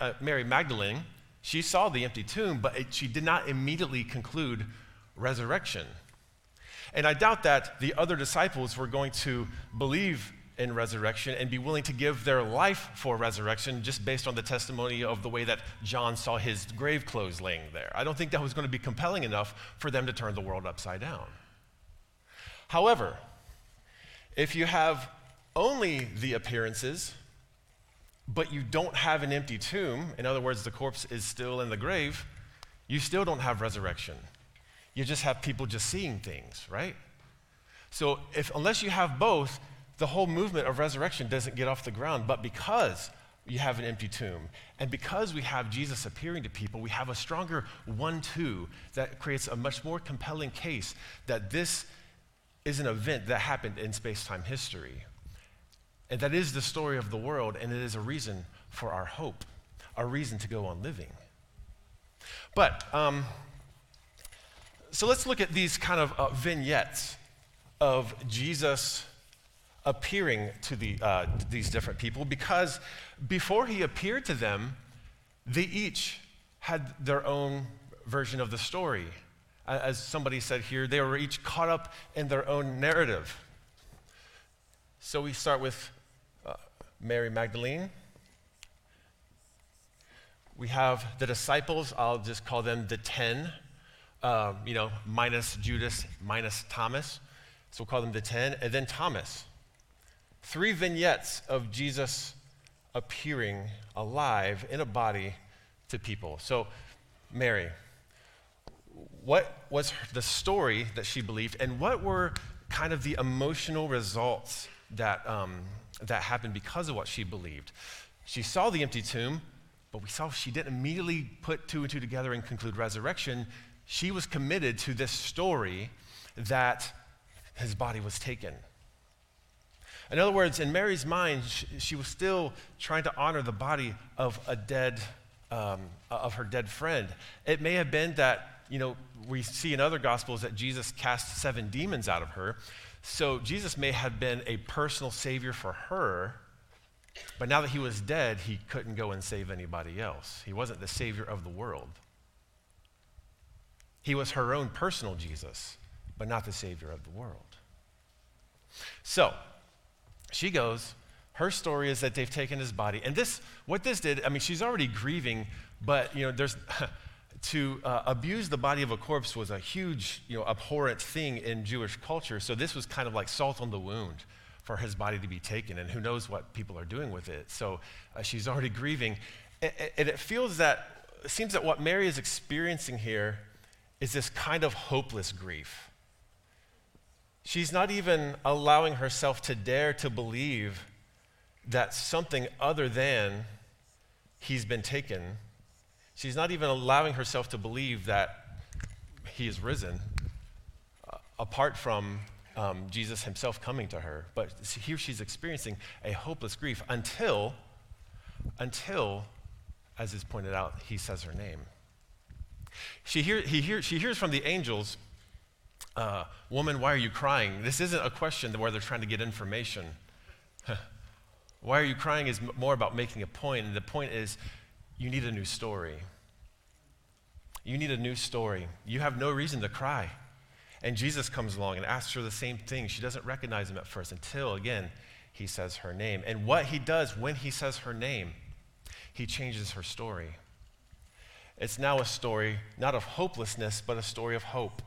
uh, Mary Magdalene, she saw the empty tomb, but it, she did not immediately conclude resurrection. And I doubt that the other disciples were going to believe in resurrection and be willing to give their life for resurrection just based on the testimony of the way that John saw his grave clothes laying there. I don't think that was going to be compelling enough for them to turn the world upside down. However, if you have only the appearances, but you don't have an empty tomb, in other words, the corpse is still in the grave, you still don't have resurrection. You just have people just seeing things, right? So if unless you have both, the whole movement of resurrection doesn't get off the ground. But because you have an empty tomb, and because we have Jesus appearing to people, we have a stronger one two that creates a much more compelling case that this is an event that happened in space time history. And that is the story of the world, and it is a reason for our hope, a reason to go on living. But, um, so let's look at these kind of uh, vignettes of Jesus appearing to the, uh, these different people because before he appeared to them, they each had their own version of the story. As somebody said here, they were each caught up in their own narrative. So we start with uh, Mary Magdalene. We have the disciples, I'll just call them the 10, uh, you know, minus Judas, minus Thomas. So we'll call them the 10. And then Thomas. Three vignettes of Jesus appearing alive in a body to people. So, Mary, what was the story that she believed, and what were kind of the emotional results that, um, that happened because of what she believed? She saw the empty tomb, but we saw she didn't immediately put two and two together and conclude resurrection. She was committed to this story that his body was taken. In other words, in Mary's mind, she, she was still trying to honor the body of a dead, um, of her dead friend. It may have been that, you know, we see in other gospels that Jesus cast seven demons out of her. So Jesus may have been a personal savior for her, but now that he was dead, he couldn't go and save anybody else. He wasn't the savior of the world. He was her own personal Jesus, but not the savior of the world. So, she goes, her story is that they've taken his body. And this, what this did, I mean, she's already grieving, but, you know, there's, to uh, abuse the body of a corpse was a huge, you know, abhorrent thing in Jewish culture. So this was kind of like salt on the wound for his body to be taken, and who knows what people are doing with it. So uh, she's already grieving. And, and it feels that, it seems that what Mary is experiencing here is this kind of hopeless grief. She's not even allowing herself to dare to believe that something other than he's been taken. She's not even allowing herself to believe that he is risen, uh, apart from um, Jesus himself coming to her. But here she's experiencing a hopeless grief until, until, as is pointed out, he says her name. She, hear, he hear, she hears from the angels uh, Woman, why are you crying? This isn't a question where they're trying to get information. why are you crying is more about making a point, and the point is you need a new story. You need a new story. You have no reason to cry. And Jesus comes along and asks her the same thing. She doesn't recognize him at first until, again, he says her name. And what he does when he says her name, he changes her story. It's now a story not of hopelessness, but a story of hope.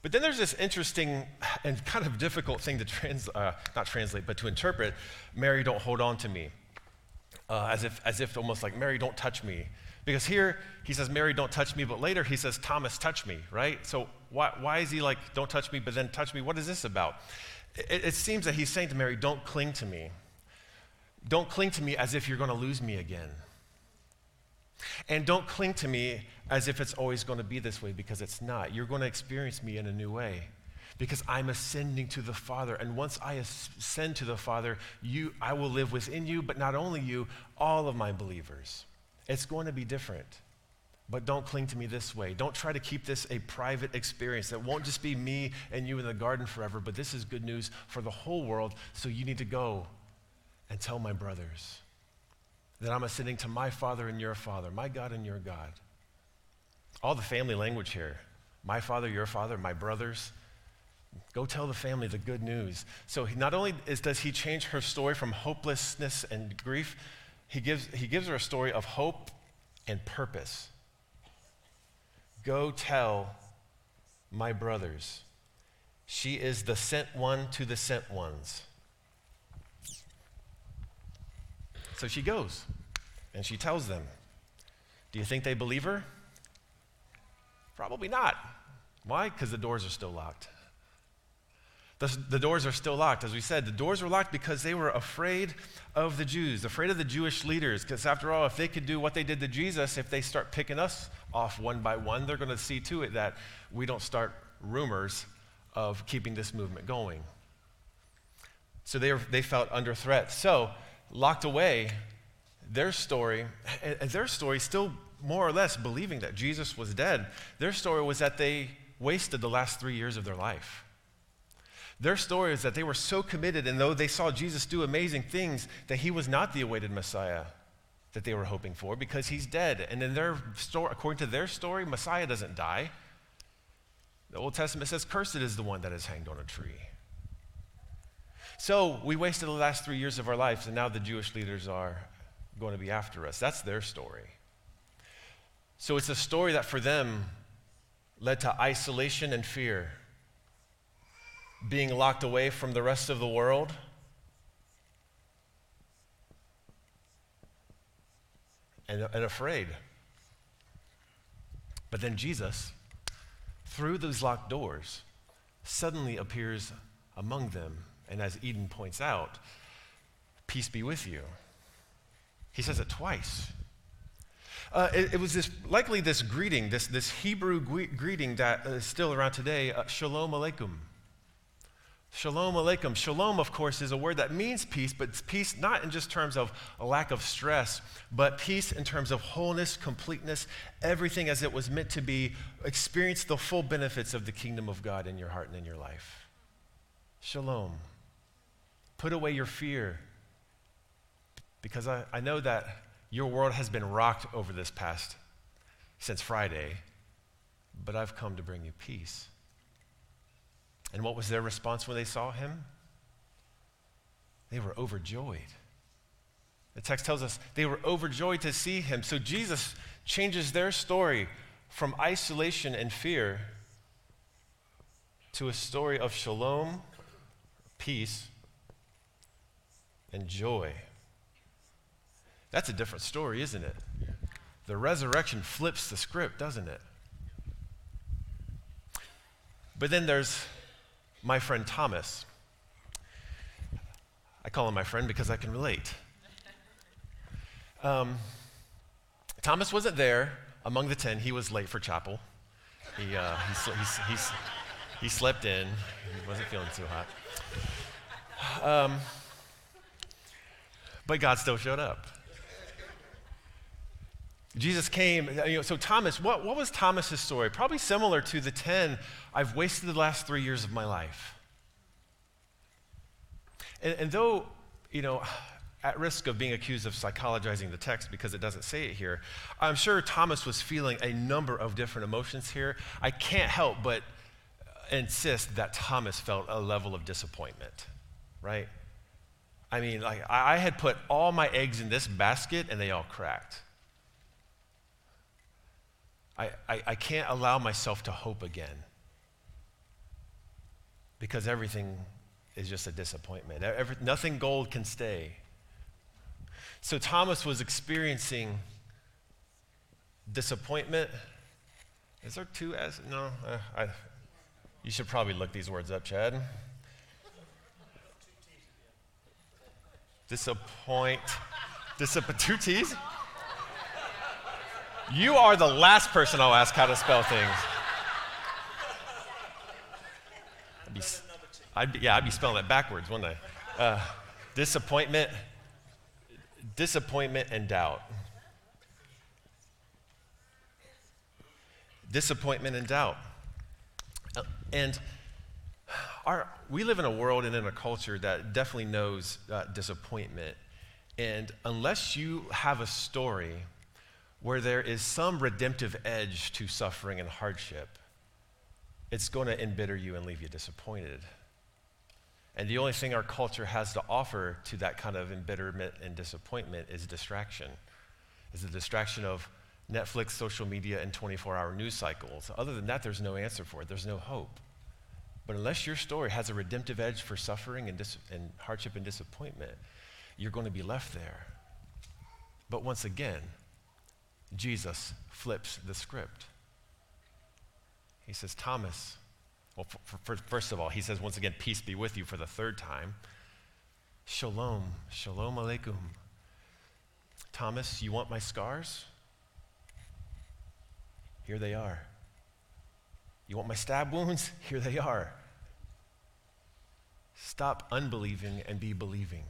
But then there's this interesting and kind of difficult thing to trans, uh, not translate, but to interpret. Mary, don't hold on to me, uh, as if as if almost like Mary, don't touch me, because here he says Mary, don't touch me, but later he says Thomas, touch me, right? So why why is he like don't touch me, but then touch me? What is this about? It, it seems that he's saying to Mary, don't cling to me, don't cling to me as if you're going to lose me again. And don't cling to me as if it's always going to be this way because it's not. You're going to experience me in a new way because I'm ascending to the Father. And once I ascend to the Father, you, I will live within you, but not only you, all of my believers. It's going to be different. But don't cling to me this way. Don't try to keep this a private experience. That won't just be me and you in the garden forever, but this is good news for the whole world. So you need to go and tell my brothers that I'm ascending to my Father and your Father, my God and your God. All the family language here my father, your father, my brothers. Go tell the family the good news. So not only is, does he change her story from hopelessness and grief, he gives, he gives her a story of hope and purpose. Go tell my brothers. She is the sent one to the sent ones. So she goes and she tells them. Do you think they believe her? Probably not. Why? Because the doors are still locked. The, the, doors are still locked. As we said, the doors were locked because they were afraid of the Jews, afraid of the Jewish leaders. Because after all, if they could do what they did to Jesus, if they start picking us off one by one, they're going to see to it that we don't start rumors of keeping this movement going. So they, were, they felt under threat. So, locked away, their story, and their story still more or less believing that Jesus was dead, their story was that they wasted the last three years of their life. Their story is that they were so committed, and though they saw Jesus do amazing things, that he was not the awaited Messiah that they were hoping for because he's dead. And in their story, according to their story, Messiah doesn't die. The Old Testament says, Cursed is the one that is hanged on a tree. So we wasted the last three years of our lives, and now the Jewish leaders are going to be after us. That's their story. So it's a story that for them led to isolation and fear being locked away from the rest of the world. And, and afraid. But then Jesus, through those locked doors, suddenly appears among them. And as Eden points out, peace be with you. He says it twice. Uh, it, it, was this, likely this greeting, this, this Hebrew greeting that is still around today, uh, Shalom Aleichem. Shalom Aleichem. Shalom, of course, is a word that means peace, but peace not in just terms of a lack of stress, but peace in terms of wholeness, completeness, everything as it was meant to be. Experience the full benefits of the kingdom of God in your heart and in your life. Shalom. Put away your fear. Because I, I know that your world has been rocked over this past since Friday, but I've come to bring you peace. And what was their response when they saw him? They were overjoyed. The text tells us they were overjoyed to see him. So Jesus changes their story from isolation and fear to a story of shalom, peace, and joy. That's a different story, isn't it? The resurrection flips the script, doesn't it? But then there's my friend Thomas. I call him my friend because I can relate. Um, Thomas wasn't there among the ten. He was late for chapel. He, uh, he, he, he, he, slept in. He wasn't feeling too hot. Um, but God still showed up. Jesus came, you know, so Thomas, what, what was Thomas's story? Probably similar to the 10 I've wasted the last three years of my life. And, and though, you know, at risk of being accused of psychologizing the text because it doesn't say it here, I'm sure Thomas was feeling a number of different emotions here. I can't help but insist that Thomas felt a level of disappointment, right? I mean, like, I had put all my eggs in this basket and they all cracked. I, I, I can't allow myself to hope again because everything is just a disappointment. Every, nothing gold can stay. So Thomas was experiencing disappointment. Is there two as? No, uh, I, you should probably look these words up, Chad. Disappoint. Disappoint. Two T's? You are the last person I'll ask how to spell things. I'd be, I'd be, yeah, I'd be spelling it backwards, wouldn't I? Uh, disappointment, disappointment, and doubt. Disappointment and doubt. Uh, and our, we live in a world and in a culture that definitely knows uh, disappointment. And unless you have a story where there is some redemptive edge to suffering and hardship, it's going to embitter you and leave you disappointed. And the only thing our culture has to offer to that kind of embitterment and disappointment is distraction. Is the distraction of Netflix, social media, and 24 hour news cycles. Other than that, there's no answer for it, there's no hope. But unless your story has a redemptive edge for suffering and, dis- and hardship and disappointment, you're going to be left there. But once again, Jesus flips the script. He says, Thomas, well, for, for, first of all, he says once again, peace be with you for the third time. Shalom, shalom aleikum. Thomas, you want my scars? Here they are. You want my stab wounds? Here they are. Stop unbelieving and be believing.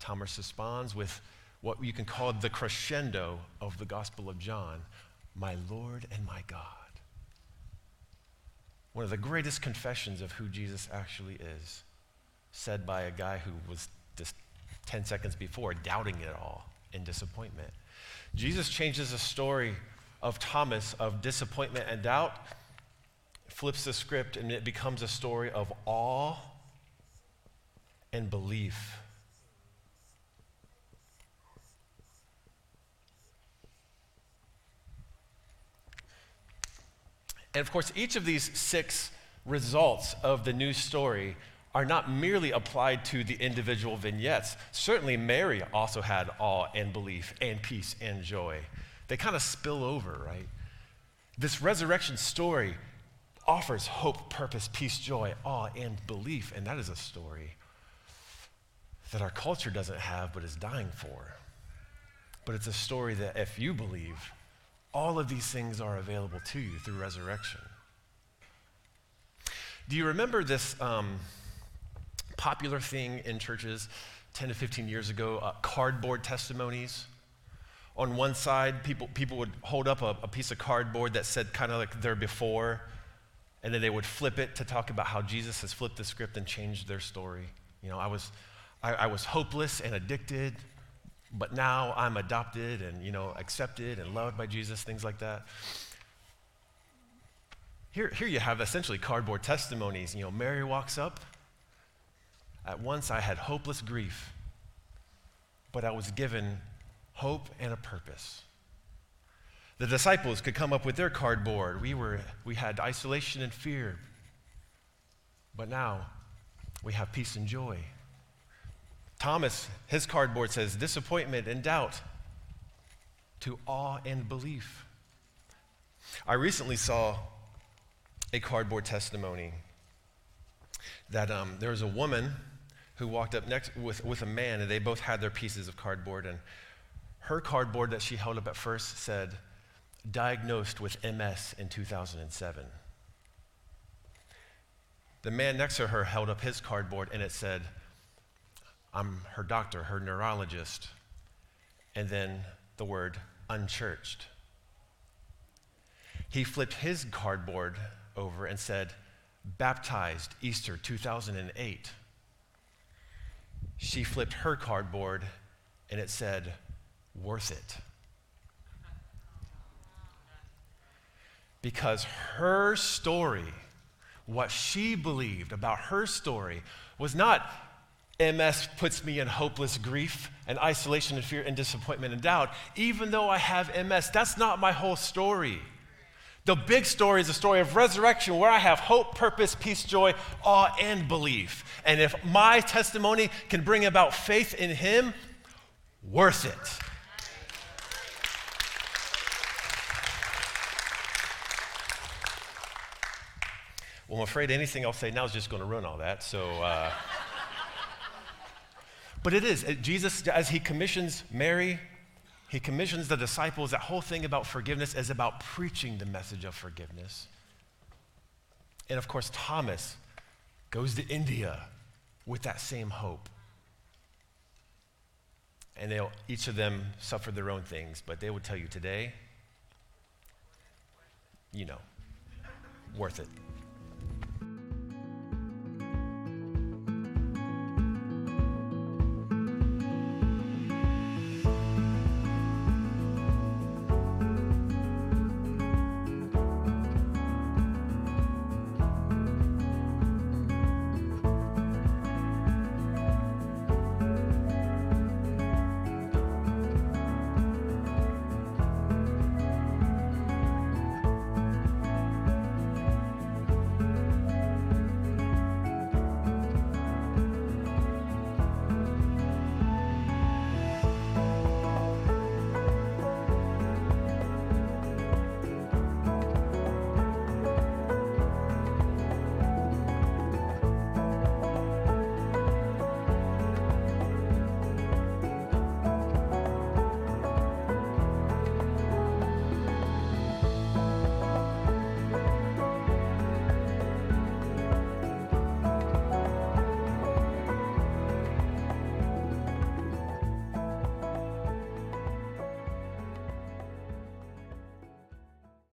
Thomas responds with what you can call the crescendo of the Gospel of John my Lord and my God. One of the greatest confessions of who Jesus actually is, said by a guy who was just 10 seconds before doubting it all in disappointment. Jesus changes the story of Thomas of disappointment and doubt, flips the script, and it becomes a story of awe and belief. And of course, each of these six results of the new story are not merely applied to the individual vignettes. Certainly, Mary also had awe and belief and peace and joy. They kind of spill over, right? This resurrection story offers hope, purpose, peace, joy, awe, and belief. And that is a story that our culture doesn't have but is dying for. But it's a story that if you believe, all of these things are available to you through resurrection. Do you remember this um, popular thing in churches 10 to 15 years ago uh, cardboard testimonies? On one side, people, people would hold up a, a piece of cardboard that said kind of like their before, and then they would flip it to talk about how Jesus has flipped the script and changed their story. You know, I was, I, I was hopeless and addicted, but now I'm adopted and, you know, accepted and loved by Jesus, things like that. Here, here you have essentially cardboard testimonies. You know, Mary walks up. At once I had hopeless grief, but I was given hope and a purpose. The disciples could come up with their cardboard. We, were, we had isolation and fear, but now we have peace and joy. Thomas, his cardboard says disappointment and doubt to awe and belief. I recently saw a cardboard testimony that um, there was a woman who walked up next with, with a man, and they both had their pieces of cardboard. And her cardboard that she held up at first said, diagnosed with MS in 2007. The man next to her held up his cardboard, and it said, I'm her doctor, her neurologist, and then the word unchurched. He flipped his cardboard over and said, baptized Easter 2008. She flipped her cardboard and it said, worth it. Because her story, what she believed about her story, was not MS puts me in hopeless grief and isolation and fear and disappointment and doubt. Even though I have MS, that's not my whole story. The big story is a story of resurrection where I have hope, purpose, peace, joy, awe, and belief. And if my testimony can bring about faith in Him, worth it. Well, I'm afraid anything I'll say now is just going to ruin all that. So. Uh, but it is. Jesus, as he commissions Mary, he commissions the disciples. That whole thing about forgiveness is about preaching the message of forgiveness. And of course, Thomas goes to India with that same hope. And they'll, each of them suffered their own things, but they would tell you today, you know, worth it.